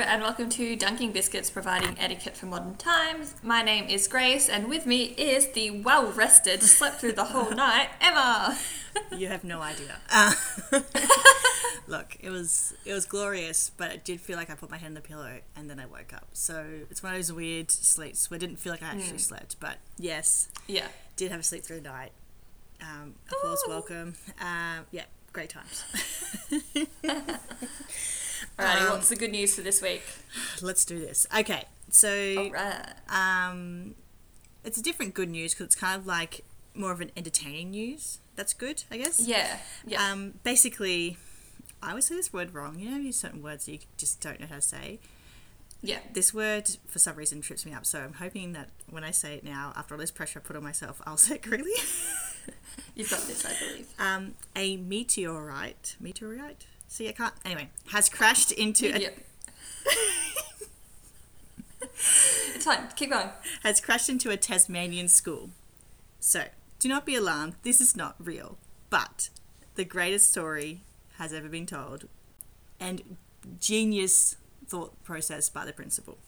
and welcome to Dunking Biscuits, providing etiquette for modern times. My name is Grace, and with me is the well rested, slept through the whole night, Emma. You have no idea. Uh, look, it was it was glorious, but it did feel like I put my head in the pillow and then I woke up. So it's one of those weird sleeps where I didn't feel like I actually slept, but yes, Yeah. did have a sleep through the night. Um, applause, Ooh. welcome. Um, yeah, great times. Alrighty, Um, what's the good news for this week? Let's do this. Okay, so Alright. um, it's a different good news because it's kind of like more of an entertaining news. That's good, I guess. Yeah. Yeah. Um, basically, I always say this word wrong. You know, you use certain words that you just don't know how to say. yeah. This word, for some reason, trips me up. So I'm hoping that when I say it now, after all this pressure I put on myself, I'll say it correctly. You've got this, I believe. um, a meteorite, meteorite. See, I can't. Anyway, has crashed into a, Yeah. it's fine. Keep going. has crashed into a Tasmanian school. So, do not be alarmed. This is not real, but the greatest story has ever been told, and genius thought process by the principal.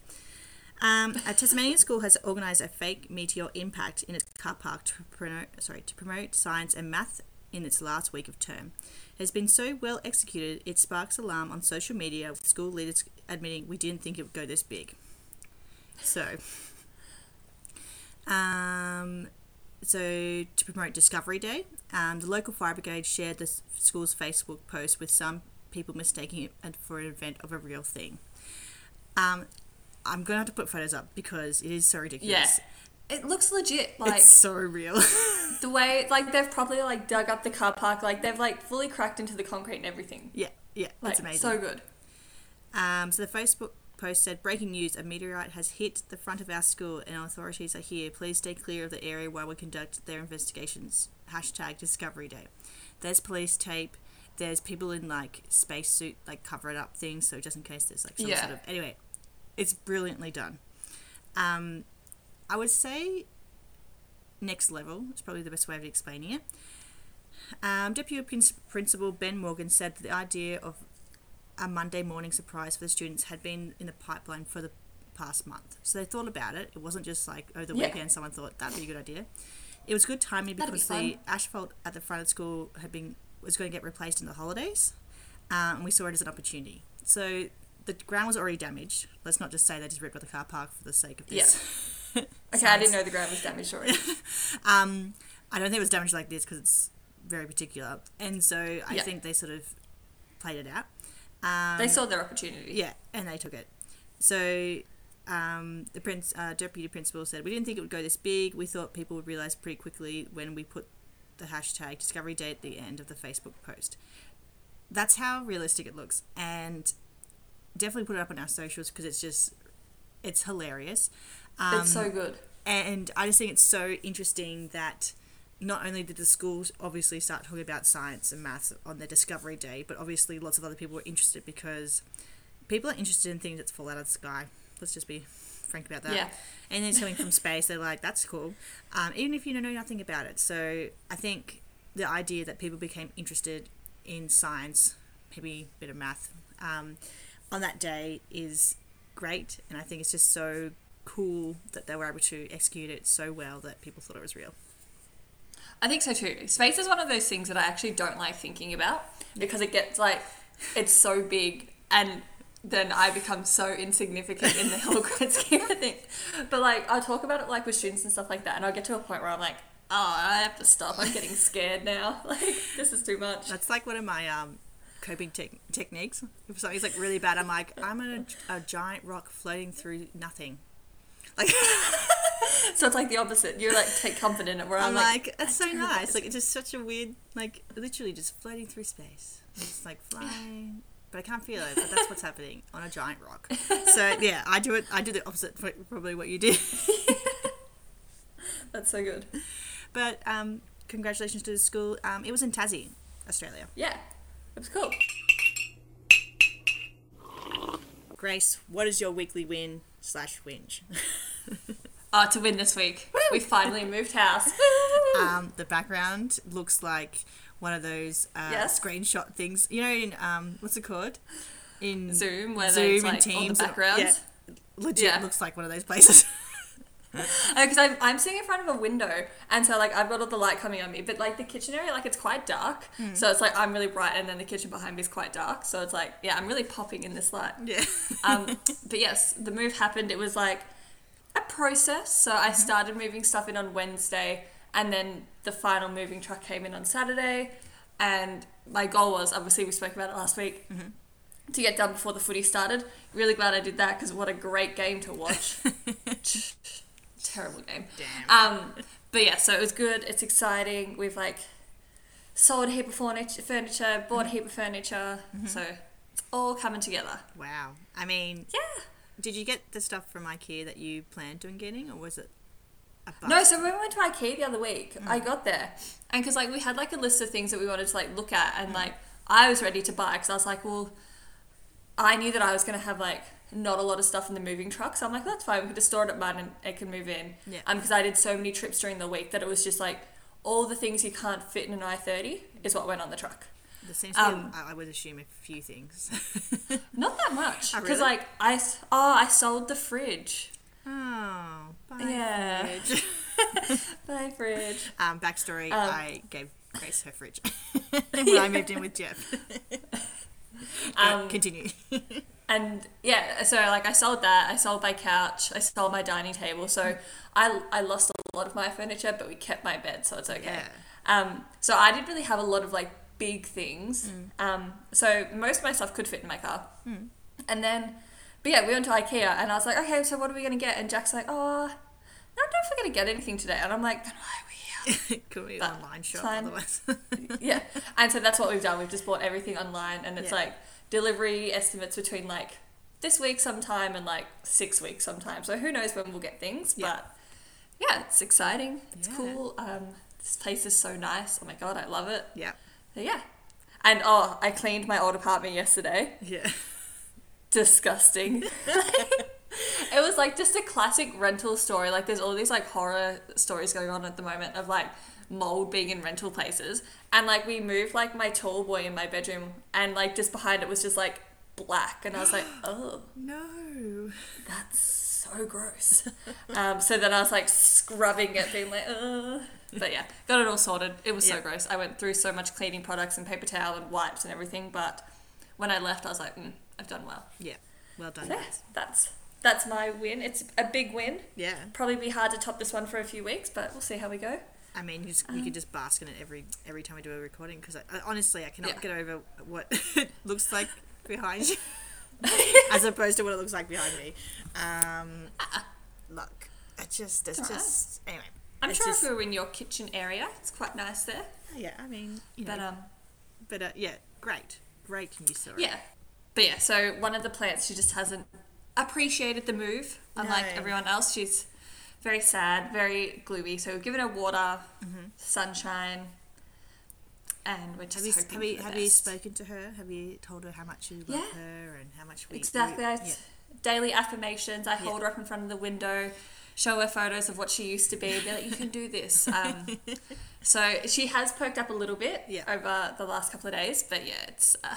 Um, a Tasmanian school has organised a fake meteor impact in its car park to promote, sorry, to promote science and math in its last week of term. Has been so well executed, it sparks alarm on social media, with school leaders admitting we didn't think it would go this big. So, um, so to promote Discovery Day, um, the local fire brigade shared the school's Facebook post with some people mistaking it for an event of a real thing. Um, I'm gonna have to put photos up because it is so Yeah. ridiculous. It looks legit. Like, it's so real. the way, like, they've probably, like, dug up the car park. Like, they've, like, fully cracked into the concrete and everything. yeah, yeah, Like, it's amazing. so good. Um, so the Facebook post said, "Breaking news: A meteorite has hit the front of our school, and authorities are here. Please stay clear of the area while we conduct their investigations." Hashtag Discovery Day. There's police tape. There's people in like spacesuit, like cover it up things, so just in case there's like some Yeah. sort of anyway, it's brilliantly done. Um, I would say next level It's probably the best way of explaining it. Um, Deputy Prin- Principal Ben Morgan said the idea of a Monday morning surprise for the students had been in the pipeline for the past month. So they thought about it. It wasn't just like over the Yeah. weekend someone thought that'd be a good idea. It was good timing That'd be because the asphalt at the front of school had been was going to get replaced in the holidays, um, and we saw it as an opportunity. So the ground was already damaged. Let's not just say they just ripped out the car park for the sake of this. Okay, I didn't know the ground was damaged already. Um, I don't think it was damaged like this because it's very particular, and so I Yeah. think they sort of played it out. Um, they saw their opportunity. Yeah, and they took it. So um, the prince, uh, deputy principal said, "We didn't think it would go this big. We thought people would realize pretty quickly when we put the hashtag Discovery Day at the end of the Facebook post. That's how realistic it looks, and definitely put it up on our socials because it's just it's hilarious. Um, It's so good. and I just think it's so interesting that not only did the schools obviously start talking about science and maths on their Discovery Day, but obviously lots of other people were interested because people are interested in things that fall out of the sky. Let's just be frank about that. Yeah. And then it's coming from space. They're like, that's cool, um, even if you know nothing about it. So I think the idea that people became interested in science, maybe a bit of math, um, on that day is great, and I think it's just so cool that they were able to execute it so well that people thought it was real. I think so too. Space is one of those things that I actually don't like thinking about because it gets like it's so big and then I become so insignificant in the whole grand scheme of things. But like I talk about it like with students and stuff like that and I'll get to a point where I'm like, oh, I have to stop. I'm getting scared now. Like this is too much. That's like one of my um, coping tech techniques. If something's like really bad, I'm like, I'm a, a giant rock floating through nothing. Like So it's like the opposite. You're like take comfort in it where I'm, I'm like, like, it's so nice. Like it's just such a weird, like literally just floating through space. It's like flying, but I can't feel it. But that's what's happening on a giant rock. So yeah, I do it. I do the opposite, probably what you did. that's so good. But um, congratulations to the school. Um, it was in Tassie, Australia. Yeah. It was cool. Grace, what is your weekly win slash whinge? Oh, to win this week. We finally moved house. um, the background looks like one of those uh, Yes. screenshot things. You know, in um, what's it called? in Zoom where Zoom there's and like all the Teams and- backgrounds. yeah, legit Yeah. looks like one of those places. because I'm, I'm sitting in front of a window and so like I've got all the light coming on me but like the kitchen area like it's quite dark Hmm. so it's like I'm really bright and then the kitchen behind me is quite dark so it's like yeah I'm really popping in this light yeah. um, but yes the move happened it was like a process so I mm-hmm. started moving stuff in on Wednesday and then the final moving truck came in on Saturday and my goal was obviously we spoke about it last week mm-hmm. to get done before the footy started really glad I did that because what a great game to watch terrible game Damn. um, but yeah, so it was good. It's exciting. We've like sold a heap of furniture, furniture bought a mm-hmm. heap of furniture. So it's all coming together. wow. I mean, Yeah. Did you get the stuff from IKEA that you planned on getting, or was it a? No, so when we went to IKEA the other week, I got there, and because like we had like a list of things that we wanted to like look at, and like I was ready to buy because I was like, well, I knew that I was gonna have like not a lot of stuff in the moving truck, so I'm like, that's fine. We could just store it at mine and it can move in. Yeah. Um, because I did so many trips during the week that it was just like all the things you can't fit in an i30 is what went on the truck. Seems to um, I I would assume, a few things. Not that much, Oh, because really? like I oh I sold the fridge. oh, bye. Yeah. fridge. Bye fridge. um, backstory: Um, I gave Grace her fridge when I moved in with Jeff. Um, continue. and yeah, so like I sold that. I sold my couch. I sold my dining table. So I I lost a lot of my furniture, but we kept my bed, so it's okay. Yeah. Um, so I didn't really have a lot of like big things. Um, so most of my stuff could fit in my car. And then, but yeah, we went to IKEA, and I was like, okay, so what are we gonna get? And Jack's like, oh, I don't know if we're gonna get anything today. And I'm like, then why are we here? Could But online shop fine. otherwise. yeah. And so that's what we've done. We've just bought everything online and it's Yeah. like delivery estimates between like this week sometime and like six weeks sometime. So who knows when we'll get things, Yeah. but yeah, it's exciting. It's Yeah. cool. Um, this place is so nice. Oh my god, I love it. yeah. So yeah. And oh, I cleaned my old apartment yesterday. Yeah. Disgusting. it was like just a classic rental story. Like there's all these like horror stories going on at the moment of like mold being in rental places. And like we moved like my tall boy in my bedroom and like just behind it was just like black and I was like, oh, No. that's so gross. um, so then I was like scrubbing it, being like, Ugh. But yeah, got it all sorted. It was so gross. I went through so much cleaning products and paper towel and wipes and everything, but when I left, I was like, mm, I've done well. Yeah. Well done. Yeah, that's that's my win. It's a big win. Yeah. Probably be hard to top this one for a few weeks, but we'll see how we go. I mean, you, just, you could just bask in it every every time we do a recording because I, I, honestly, I cannot Yeah. get over what it looks like behind you, as opposed to what it looks like behind me. Um, look, it just, it's just anyway. I'm it's sure just- if we were in your kitchen area, it's quite nice there. Yeah, I mean, you know, But um, but uh, yeah, great, great news story. yeah. But yeah, so one of the plants, she just hasn't appreciated the move. Unlike No. everyone else, she's very sad, very gloomy. So we've given her water, sunshine, and we're just Have you hoping have you have you spoken to her? Have you told her how much you love Yeah. her and how much we Exactly. I, we- yeah. Daily affirmations. I Yeah. hold her up in front of the window, show her photos of what she used to be. Be like, you can do this. Um, so she has perked up a little bit Yeah. over the last couple of days, but yeah, it's. Uh,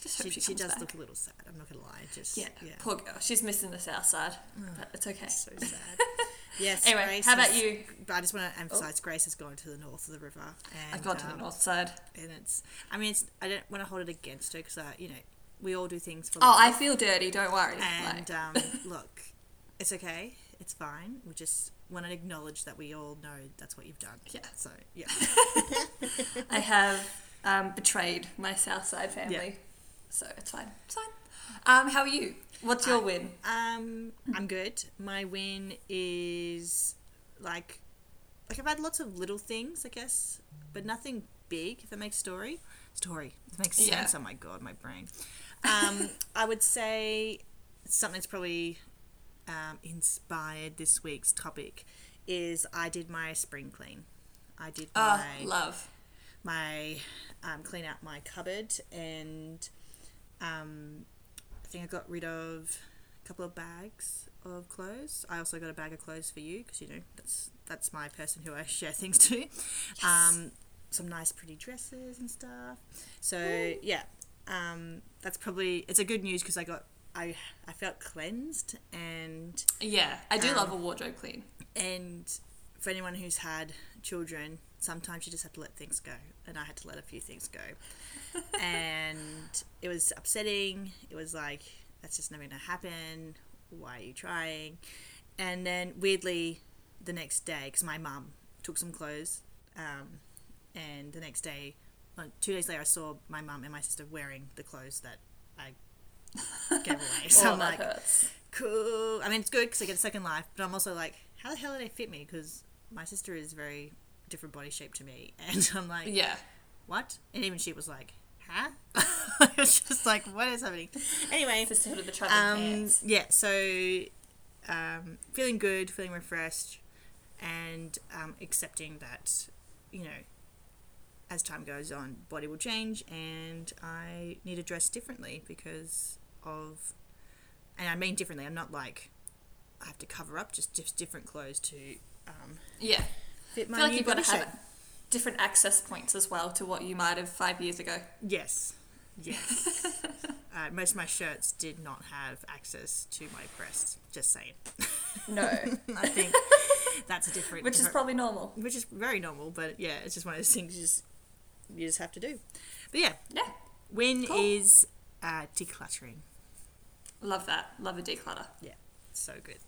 She, she, she does back. look a little sad. I'm not gonna lie. Just Yeah, yeah, poor girl. She's missing the south side, but it's okay. so sad. yes. Anyway, Grace how about you? But I just want to emphasize, Grace has gone to the north of the river. And, I've gone to the um, north side. and it's. I mean, it's. I don't want to hold it against her because, uh, you know, we all do things for. Oh, I feel dirty. Don't worry. And Like, um, look, it's okay. It's fine. We just want to acknowledge that we all know that's what you've done. Yeah. So yeah. I have um, betrayed my south side family, Yeah. so it's fine. It's fine. Um, how are you? What's your win? Um, I'm good. My win is like, like I've had lots of little things, I guess, but nothing big. If that makes story, story. It makes Yeah. sense. Oh my god, my brain. Um, I would say something that's probably um, inspired this week's topic is I did my spring clean. I did Oh, my love. my um, clean out my cupboard and um, I think I got rid of a couple of bags of clothes. I also got a bag of clothes for you because you know that's that's my person who I share things to. Um, some nice pretty dresses and stuff. So yeah, um, that's probably it's a good news because I got I I felt cleansed and Yeah, I do Um, love a wardrobe clean. and for anyone who's had children, sometimes you just have to let things go, and I had to let a few things go, and it was upsetting. It was like that's just never gonna happen. Why are you trying? And then weirdly, the next day, because my mum took some clothes, um, and the next day, like two days later, I saw my mum and my sister wearing the clothes that I gave away. So I'm like, hurts. cool. I mean, it's good because I get a second life, but I'm also like, how the hell do they fit me? Because my sister is very different body shape to me, and I'm like, Yeah. what? And even she was like, huh? it's just like, what is happening? Anyway, Sisterhood of the Traveling um, Pants. yeah. So, um, feeling good, feeling refreshed, and um, accepting that, you know, as time goes on, body will change, and I need to dress differently because of, and I mean differently. I'm not like I have to cover up, just just different clothes to um, Yeah. fit I my feel like you've got to shape. have different access points as well to what you might have five years ago. Yes. Yes. uh, most of my shirts did not have access to my breasts. Just saying. No. I think that's a different. Which is different- probably normal. which is very normal, but yeah, it's just one of those things just you just have to do. But yeah, Yeah. when Cool. is uh, decluttering? Love that. Love a declutter. Yeah, so good.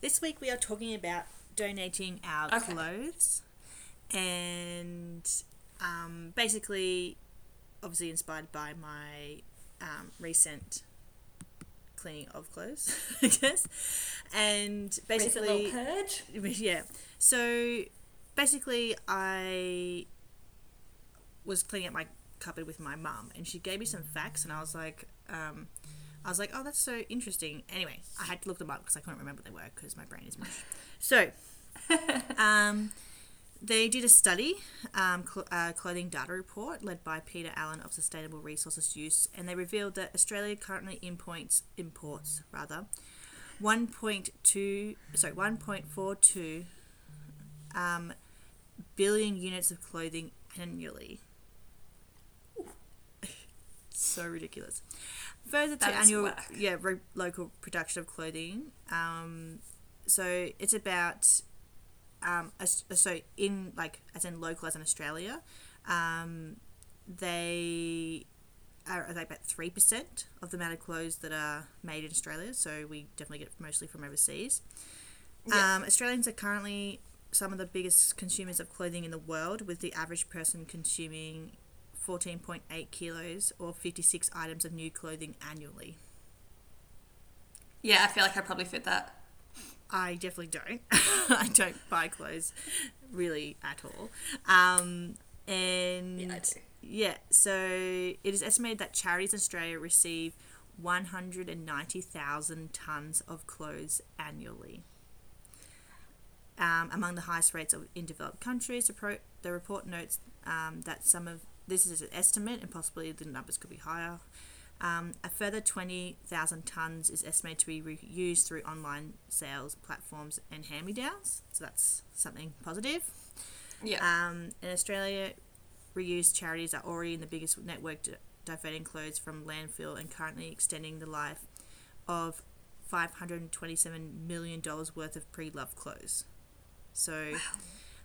This week we are talking about donating our Okay. clothes, and um, basically, obviously inspired by my um, recent cleaning of clothes, I guess, and basically, purge. yeah. So basically, I was cleaning up my cupboard with my mum, and she gave me some facts, and I was like, um, I was like, oh, that's so interesting. Anyway, I had to look them up because I couldn't remember what they were because my brain is mush. So, um, they did a study, um, cl- uh, clothing data report led by Peter Allen of Sustainable Resources Use, and they revealed that Australia currently imports imports rather 1.2 sorry 1.42 um, billion units of clothing annually. so ridiculous. Further to annual whack. yeah ro- local production of clothing. Um, so it's about um, so in like as in local as in Australia, um, they are like about three percent of the amount of clothes that are made in Australia. So we definitely get it mostly from overseas. Yeah. Um, Australians are currently some of the biggest consumers of clothing in the world, with the average person consuming 14.8 kilos or 56 items of new clothing annually. Yeah, I feel like I probably fit that. I definitely don't. I don't buy clothes really at all. Um, and Yeah, yeah, so it is estimated that charities in Australia receive 190,000 tons of clothes annually. Um, among the highest rates of, in developed countries, the, pro, the report notes um, that some of this is an estimate and possibly the numbers could be higher. Um, a further 20,000 tonnes is estimated to be reused through online sales platforms and hand me downs. So that's something positive. Yeah. Um, in Australia, reused charities are already in the biggest network diverting clothes from landfill and currently extending the life of $527 million worth of pre loved clothes. So,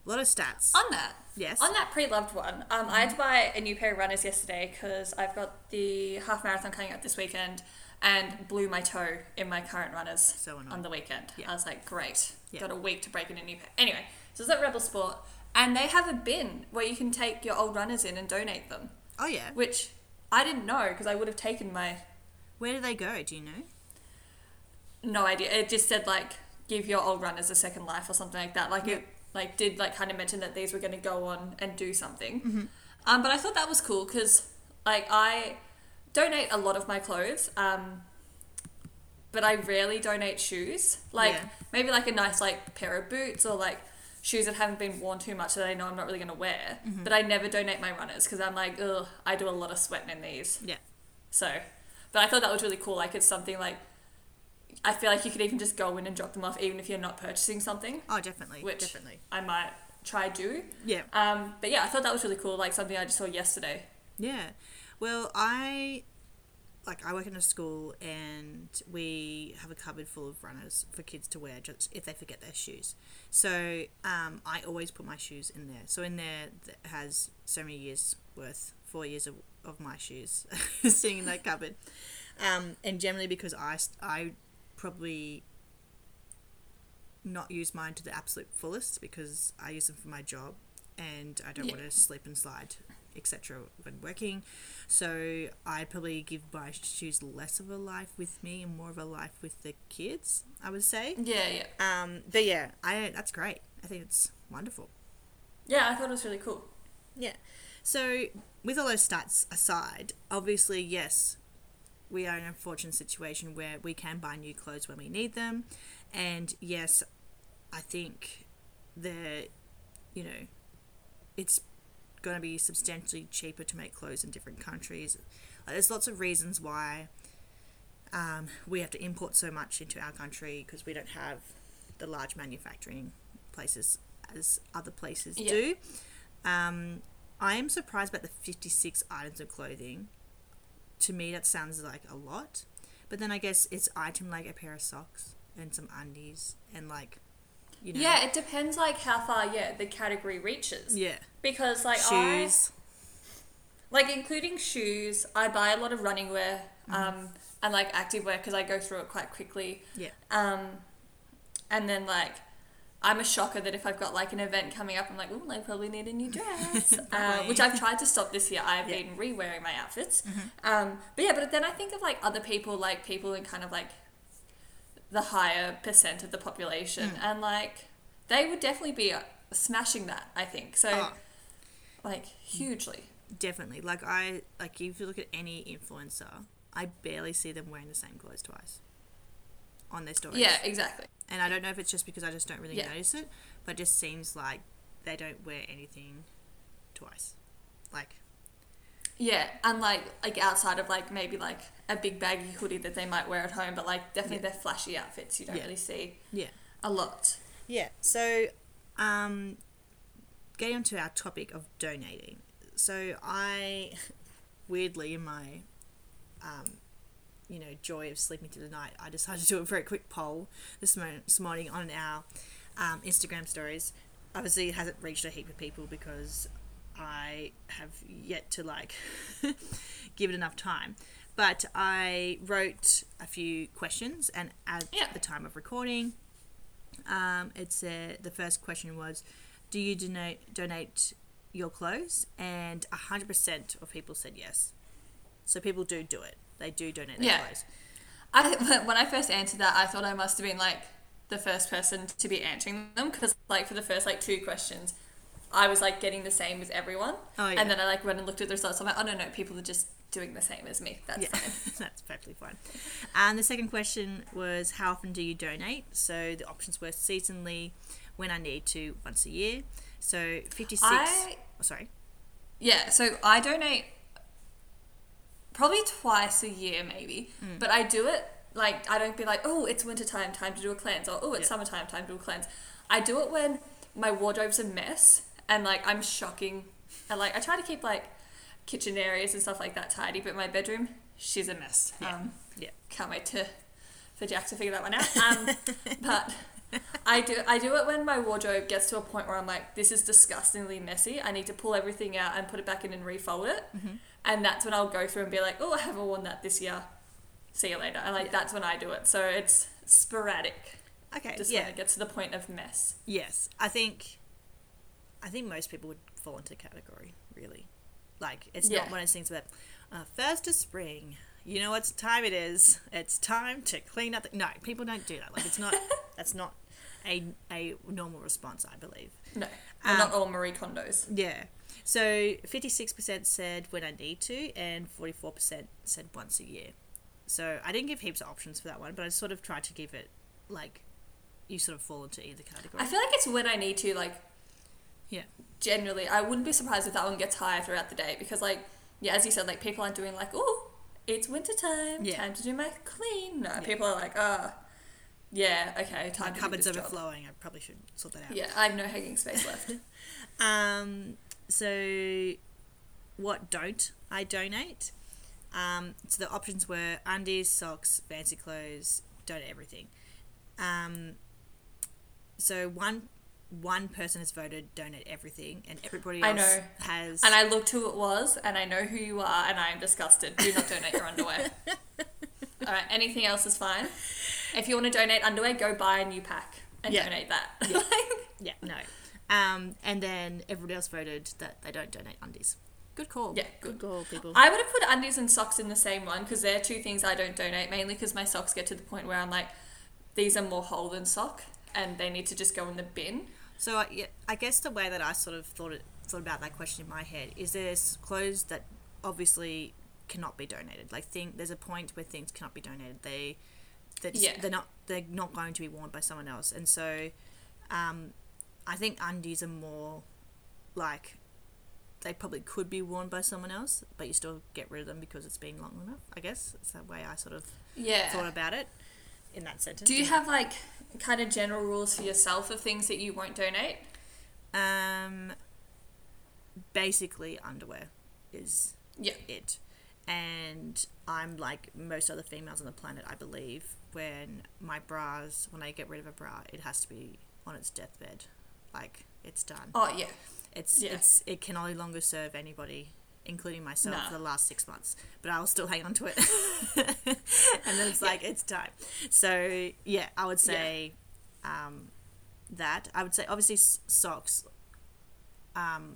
a lot of stats. on that, yes. on that pre-loved one, um, I had to buy a new pair of runners yesterday because I've got the half marathon coming up this weekend and blew my toe in my current runners So on the weekend. Yeah. I was like, great, Yeah. got a week to break in a new pair. Anyway, so it's at Rebel Sport, and they have a bin where you can take your old runners in and donate them, oh, yeah. which I didn't know because I would have taken my Where do they go? Do you know? no idea. It just said like give your old runners a second life or something like that. Like Yeah. it like did like kind of mention that these were going to go on and do something. Mm-hmm. Um, but I thought that was cool because like I donate a lot of my clothes. Um, but I rarely donate shoes. Like Yeah. maybe like a nice like pair of boots or like shoes that haven't been worn too much that I know I'm not really going to wear. Mm-hmm. But I never donate my runners because I'm like, ugh, I do a lot of sweating in these. Yeah. So, but I thought that was really cool. Like it's something like I feel like you could even just go in and drop them off, even if you're not purchasing something. Oh, definitely. Which Definitely. I might try do. Yeah. Um, but yeah, I thought that was really cool. Like something I just saw yesterday. Yeah. Well, I like I work in a school and we have a cupboard full of runners for kids to wear just if they forget their shoes. So um, I always put my shoes in there. So in there that has so many years worth, four years of, of my shoes sitting in that cupboard. Um, and generally because I I probably not use mine to the absolute fullest because I use them for my job and I don't Yeah. want to slip and slide, etc. when working. So I'd probably give my shoes less of a life with me and more of a life with the kids, I would say. Yeah, yeah, Um, but yeah, I that's great. I think it's wonderful. yeah. I thought it was really cool. Yeah. So, with all those stats aside, obviously, yes, we are in a fortunate situation where we can buy new clothes when we need them. And yes, I think the, you know, it's going to be substantially cheaper to make clothes in different countries. Like, there's lots of reasons why um, we have to import so much into our country because we don't have the large manufacturing places as other places Yeah. do. Um, I am surprised about the 56 items of clothing. To me, that sounds like a lot. But then I guess it's item like a pair of socks and some undies and like, you know. Yeah, it depends like how far yeah the category reaches. Yeah. Because like I Shoes. like including shoes, I buy a lot of running wear Mm-hmm. um, and like active wear because I go through it quite quickly. Yeah. Um, and then like I'm a shocker that if I've got like an event coming up, I'm like, oh, I probably need a new dress, uh, which I've tried to stop this year. I've Yeah. Mm-hmm. been re-wearing my outfits. Um, but yeah, but then I think of like other people, like people in kind of like the higher percent of the population, Mm. and like they would definitely be uh, smashing that. I think so, Oh. like hugely. Definitely. Like I like if you look at any influencer, I barely see them wearing the same clothes twice on their stories. Yeah, exactly. And I don't know if it's just because I just don't really Yeah. notice it, but it just seems like they don't wear anything twice. Like Yeah, and like like outside of like maybe like a big baggy hoodie that they might wear at home, but like definitely Yeah. their flashy outfits you don't Yeah. really see yeah. a lot. Yeah. So, um, getting onto our topic of donating. So I, weirdly, in my, um, you know, joy of sleeping through the night, I decided to do a very quick poll this, mo- this morning on our um, Instagram stories. Obviously, it hasn't reached a heap of people because I have yet to like give it enough time. But I wrote a few questions, and at Yeah. the time of recording, um, it's uh, the first question was, "Do you donate donate your clothes?" And hundred percent of people said yes. So people do do it. They do donate their Yeah. clothes. I when I first answered that, I thought I must have been like the first person to be answering them because like for the first like two questions, I was like getting the same as everyone, Oh, yeah. and then I like went and looked at the results. I'm like, oh no no, people are just doing the same as me. That's Yeah, fine. that's perfectly fine. And the second question was, "How often do you donate?" So the options were seasonally, when I need to, once a year. So fifty six. I Oh, sorry. Yeah, so I donate probably twice a year, maybe. Mm. But I do it like I don't be like, oh, it's wintertime, time, to do a cleanse, or oh, it's Yeah. summertime, time to do a cleanse. I do it when my wardrobe's a mess and like I'm shocking, and like I try to keep like kitchen areas and stuff like that tidy, but my bedroom, she's a mess. Yeah. Um, Yeah. can't wait to for Jack to figure that one out. Um, but I do I do it when my wardrobe gets to a point where I'm like, this is disgustingly messy. I need to pull everything out and put it back in and refold it. Mm-hmm. And that's when I'll go through and be like, oh, I haven't worn that this year. See you later. And like Yeah. that's when I do it. So it's sporadic. Okay. Just yeah. when it gets to the point of mess. Yes, I think. I think most people would fall into the category. Really, like it's not one of those things that uh, first of spring. You know what time it is? It's time to clean up. The... No, people don't do that. Like it's not. that's not a a normal response. I believe. No. We're Um, not all Marie Kondos. Yeah. So fifty six percent said when I need to, and forty four percent said once a year. So I didn't give heaps of options for that one, but I sort of tried to give it like you sort of fall into either category. I feel like it's when I need to, like yeah. generally I wouldn't be surprised if that one gets higher throughout the day because like yeah, as you said, like people aren't doing like, oh, it's winter time, Yeah. time to do my clean. No, Yeah. people are like, ah, Yeah, okay. My Time to do cupboard's this job. overflowing. I probably should sort that out. Yeah, I have no hanging space left. Um, so, what don't I donate? Um, so the options were undies, socks, fancy clothes, donate everything. Um, so one one person has voted donate everything, and everybody I else know. has. and I looked who it was, and I know who you are, and I am disgusted. Do not donate your underwear. All right, anything else is fine. If you want to donate underwear, go buy a new pack and Yeah. donate that. yeah, no. Um, and then everybody else voted that they don't donate undies. Good call. Yeah, good call, people. I would have put undies and socks in the same one because they're two things I don't donate, mainly because my socks get to the point where I'm like, these are more whole than sock, and they need to just go in the bin. So I, yeah, I guess the way that I sort of thought it, thought about that question in my head is there's clothes that obviously cannot be donated. Like thing, there's a point where things cannot be donated. They they're, just, Yeah. they're not they're not going to be worn by someone else. And so, um, I think undies are more like they probably could be worn by someone else, but you still get rid of them because it's been long enough. I guess it's the way I sort of Yeah. thought about it in that sentence. Do you have like kind of general rules for yourself of things that you won't donate? Um, basically, underwear is Yeah. it. And I'm like most other females on the planet, I believe, when my bras, when I get rid of a bra, it has to be on its deathbed. Like, it's done. Oh yeah. It's, yeah. it's, it can no longer serve anybody, including myself, Nah. for the last six months. But I'll still hang on to it. and then it's like, it's time. So, yeah, I would say um, that. I would say, obviously, s- socks. Um,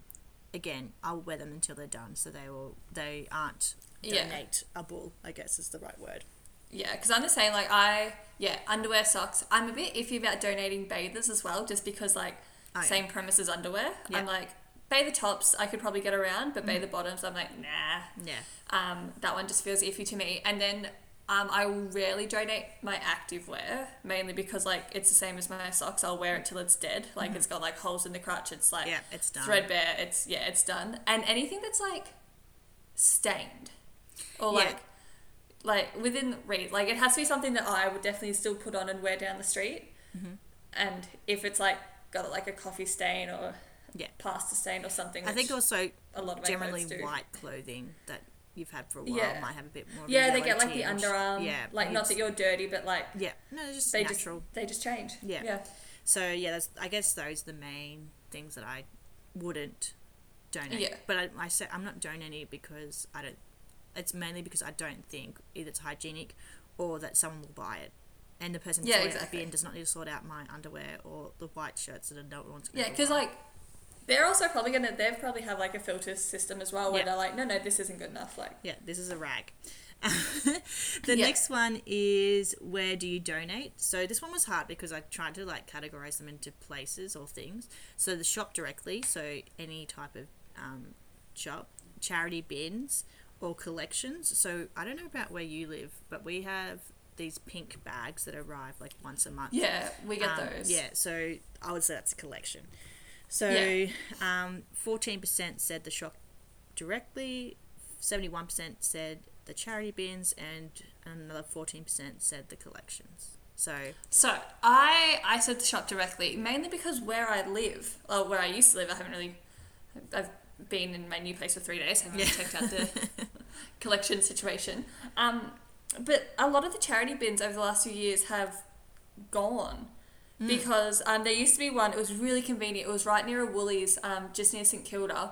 again, I'll wear them until they're done, so they will. They aren't Yeah. donate a bull. I guess is the right word. Yeah, because I'm the same. Like I, yeah, underwear, socks. I'm a bit iffy about donating bathers as well, just because like Oh, yeah. same premise as underwear. Yeah. I'm like bather tops, I could probably get around, but bather bottoms, I'm like nah. Yeah. Um, that one just feels iffy to me. And then um, I will rarely donate my active wear, mainly because like it's the same as my socks. I'll wear it till it's dead. Like it's got like holes in the crotch. It's like. Yeah, it's done. threadbare. It's yeah, it's done. And anything that's like stained or Yeah. like like within reach, like it has to be something that I would definitely still put on and wear down the street. Mm-hmm. And if it's like got like a coffee stain or Yeah. pasta stain or something, I think also a lot of generally white clothing that you've had for a while Yeah. might have a bit more. Yeah, they get like the underarm. Yeah, like not that you're dirty, but like Yeah, no, just they natural. just they just change. Yeah. yeah, So yeah, that's, I guess those are the main things that I wouldn't donate. Yeah. But I, I say I'm not donating because I don't. It's mainly because I don't think either it's hygienic or that someone will buy it, and the person Yeah, it at the end does not need to sort out my underwear or the white shirts that one's going yeah. to Because like they're also probably gonna they've probably have like a filter system as well where Yeah. they're like, no, no, this isn't good enough. Like Yeah, this is a rag. the Yeah. next one is where do you donate? So this one was hard because I tried to like categorize them into places or things. So the shop directly, so any type of um, shop, charity bins or collections. So I don't know about where you live, but we have these pink bags that arrive like once a month. yeah, we get Um, those. Yeah, so I would say that's a collection. So Yeah. um, 14% said the shop directly, 71% said the charity bins, and another 14% said the collections. So, So I I said the shop directly mainly because where I live, or where I used to live, I haven't really. I've been in my new place for three days. I haven't really checked out the collection situation. Um, but a lot of the charity bins over the last few years have gone because um, there used to be one. It was really convenient. It was right near a Woolies, um, just near St Kilda.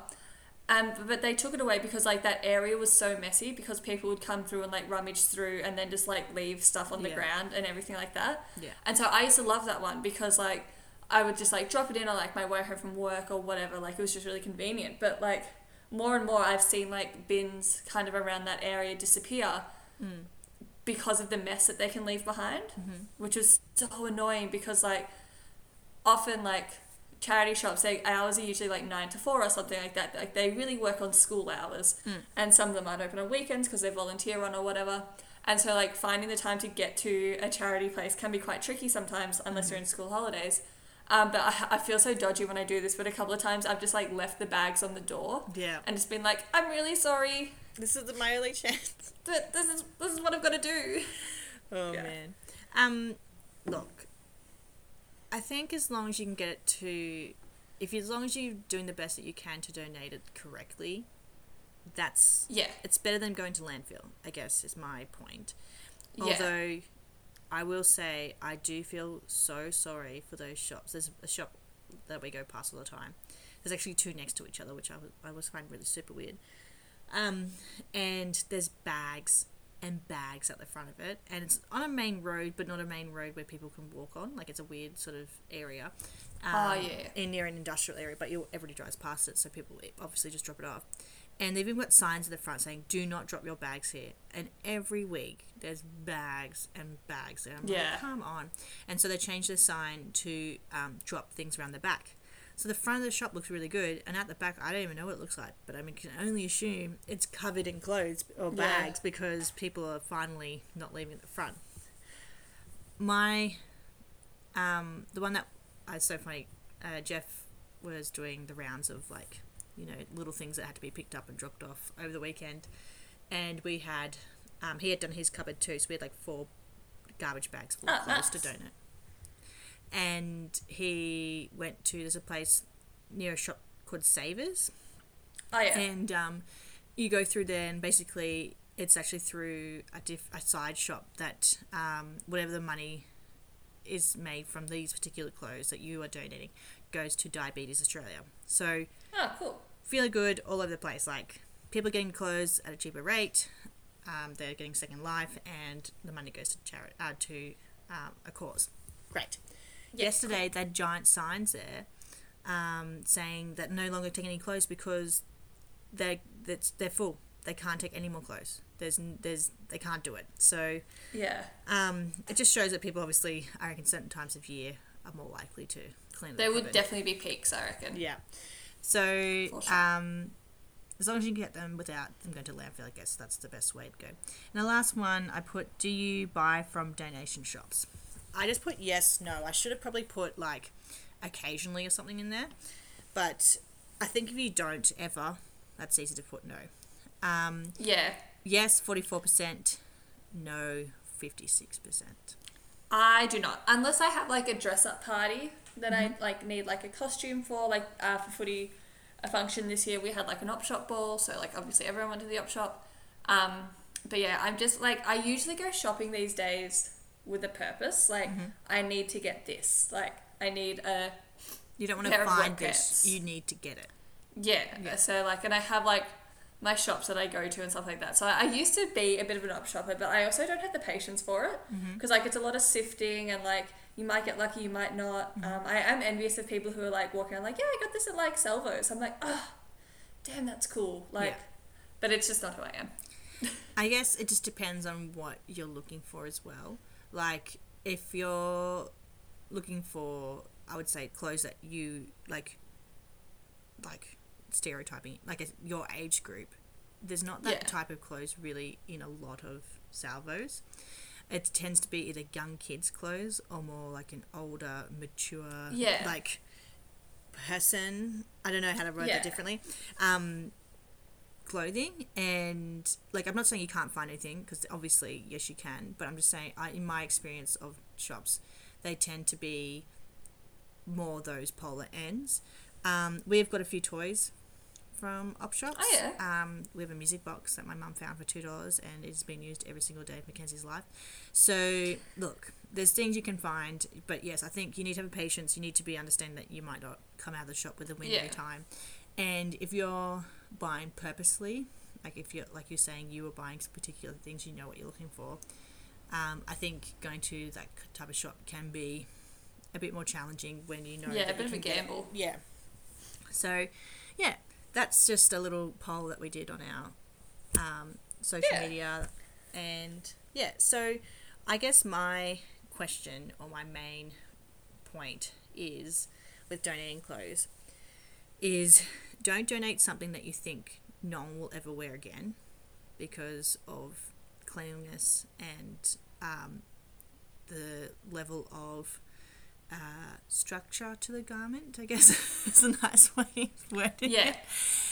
Um, but they took it away because like that area was so messy because people would come through and like rummage through and then just like leave stuff on the Yeah. ground and everything like that. Yeah. And so I used to love that one because like I would just like drop it in on like my way home from work or whatever. Like it was just really convenient. But like more and more I've seen like bins kind of around that area disappear mm, because of the mess that they can leave behind, Mhm. which is so annoying because like often like charity shops their hours are usually like nine to four or something like that. Like they really work on school hours, Mm. and some of them aren't open on weekends because they're volunteer run or whatever. And so like finding the time to get to a charity place can be quite tricky sometimes unless you're in school holidays. Um, but I, I feel so dodgy when I do this. But a couple of times I've just like left the bags on the door yeah. and just been like, I'm really sorry. This is my only chance. But this is this is what I've got to do. Oh Yeah. man. Um, look, I think as long as you can get it to, if as long as you're doing the best that you can to donate it correctly, that's Yeah. it's better than going to landfill. I guess is my point. Yeah. Although, I will say I do feel so sorry for those shops. There's a shop that we go past all the time. There's actually two next to each other, which I was I was finding really super weird. Um, and there's bags and bags at the front of it, and it's on a main road, but not a main road where people can walk on. Like it's a weird sort of area. Um, Oh, yeah. In near an industrial area, but everybody drives past it, so people obviously just drop it off. And they've even got signs at the front saying, "Do not drop your bags here." And every week there's bags and bags there. I'm Yeah. like, come on. And so they changed the sign to um, drop things around the back. So the front of the shop looks really good, and at the back, I don't even know what it looks like, but I mean, can only assume it's covered in clothes or Yeah. bags because people are finally not leaving at the front. My, um, the one that uh, it's so funny, uh, Jeff was doing the rounds of like, you know, little things that had to be picked up and dropped off over the weekend, and we had, um, he had done his cupboard too, so we had like four garbage bags full of Oh, clothes to donate and he went to there's a place near a shop called Savers, Oh yeah. and um, you go through there, and basically it's actually through a, diff- a side shop that um, whatever the money is made from these particular clothes that you are donating goes to Diabetes Australia. So oh cool. feeling good all over the place. Like people are getting clothes at a cheaper rate. Um, they're getting Second Life, and the money goes to charity uh, to um, a cause. Great. Yeah, Yesterday, they had giant signs there um, saying that no longer take any clothes because they that's they're full. They can't take any more clothes. There's there's they can't do it. So Yeah. um, it just shows that people obviously, I reckon, certain times of year are more likely to clean. There their would definitely be peaks, I reckon. Yeah. So, sure. um, as long as you can get them without them going to landfill, I guess that's the best way to go. And the last one I put: Do you buy from donation shops? I just put yes, no. I should have probably put like occasionally or something in there, but I think if you don't ever, that's easy to put no. Um, Yeah. yes, forty four percent. No, fifty six percent. I do not, unless I have like a dress up party that Mm-hmm. I like need like a costume for, like uh, for footy, a function this year we had like an op shop ball, so like obviously everyone went to the op shop. Um, but yeah, I'm just like I usually go shopping these days with a purpose. Like Mm-hmm. I need to get this. Like I need a You don't want to find this. You need to get it. Yeah. Yeah. So like, and I have like my shops that I go to and stuff like that. So I used to be a bit of an op shopper, but I also don't have the patience for it because like it's a lot of sifting and like you might get lucky, you might not. Um, I am envious of people who are like walking around like, yeah, I got this at like Salvos. I'm like, oh, damn, that's cool. Like, Yeah. but it's just not who I am. I guess it just depends on what you're looking for as well. Like if you're looking for, I would say clothes that you like, like stereotyping, like your age group. There's not that Yeah. type of clothes really in a lot of salvos. It tends to be either young kids' clothes or more like an older, mature, Yeah. like person. I don't know how to word Yeah. that differently. Um, clothing and like I'm not saying you can't find anything because obviously yes you can, but I'm just saying I, in my experience of shops, they tend to be more those polar ends. Um, we've got a few toys from op shops. Oh, yeah. Um, we have a music box that my mum found for two dollars and it's been used every single day of Mackenzie's life. So look, there's things you can find, but yes, I think you need to have patience. You need to be understanding that you might not come out of the shop with a win Yeah. every time. And if you're buying purposely, like if you're like you're saying you were buying particular things, you know what you're looking for. Um, I think going to that type of shop can be a bit more challenging when you know. Yeah, a bit of a can get- gamble. yeah. So, yeah, that's just a little poll that we did on our um, social Yeah. media, and yeah. So, I guess my question or my main point is with donating clothes is don't donate something that you think no one will ever wear again because of cleanliness and um, the level of uh, structure to the garment, I guess is a nice way of wording Yeah. it.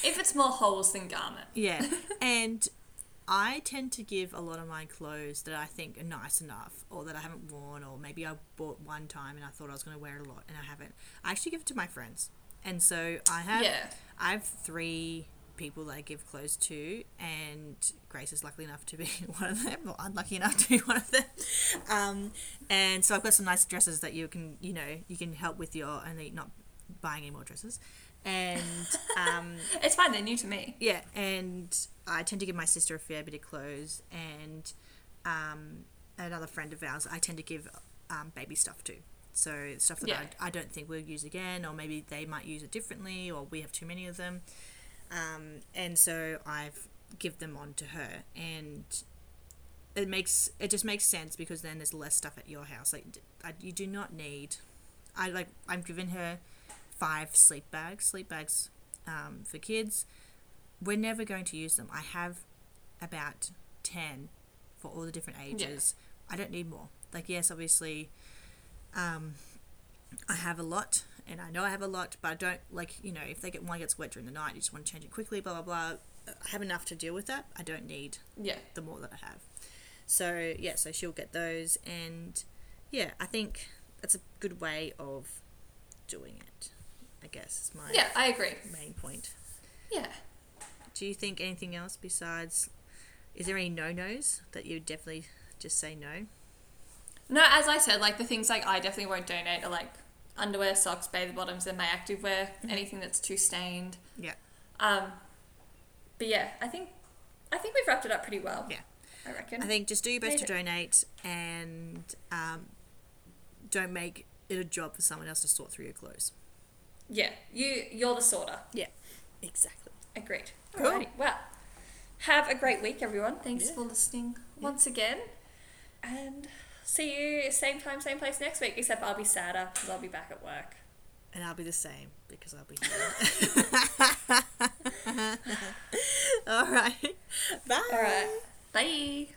If it's more holes than garment. Yeah. and I tend to give a lot of my clothes that I think are nice enough, or that I haven't worn, or maybe I bought one time and I thought I was going to wear it a lot and I haven't. I actually give it to my friends, and so I have. Yeah. I have three people that I give clothes to, and Grace is lucky enough to be one of them, or unlucky enough to be one of them. Um, and so I've got some nice dresses that you can, you know, you can help with your only not buying any more dresses. And um, It's fine. They're new to me. yeah, and I tend to give my sister a fair bit of clothes, and um, another friend of ours, I tend to give um, baby stuff to. So stuff that Yeah. I, I don't think we'll use again, or maybe they might use it differently, or we have too many of them. Um, and so I've give them on to her, and it makes it just makes sense because then there's less stuff at your house. Like I, you do not need. I like I'm giving her five sleep bags, sleep bags um, for kids. We're never going to use them. I have about ten for all the different ages. I don't need more. Like yes, obviously, um, I have a lot, and I know I have a lot, but I don't like you know if they get one gets wet during the night, you just want to change it quickly. Blah blah blah. I have enough to deal with that. I don't need Yeah. the more that I have. So yeah, so she'll get those, and yeah, I think that's a good way of doing it. I guess is my Yeah, I agree. main point. Yeah. Do you think anything else besides? Is there any no nos that you would definitely just say no? No, as I said, like the things like I definitely won't donate are like underwear, socks, bathe bottoms, and my activewear. Anything that's too stained. Yeah, Um, but yeah, I think I think we've wrapped it up pretty well. yeah. I reckon. I think just do your best to donate, and um, don't make it a job for someone else to sort through your clothes. yeah, you you're the sorter. Yeah, exactly. Agreed. Cool. Alrighty. Well, have a great week, everyone. Thanks Yeah. for listening once again, and see you same time, same place next week. Except I'll be sadder because I'll be back at work. And I'll be the same because I'll be here. All right. Bye. All right. Bye.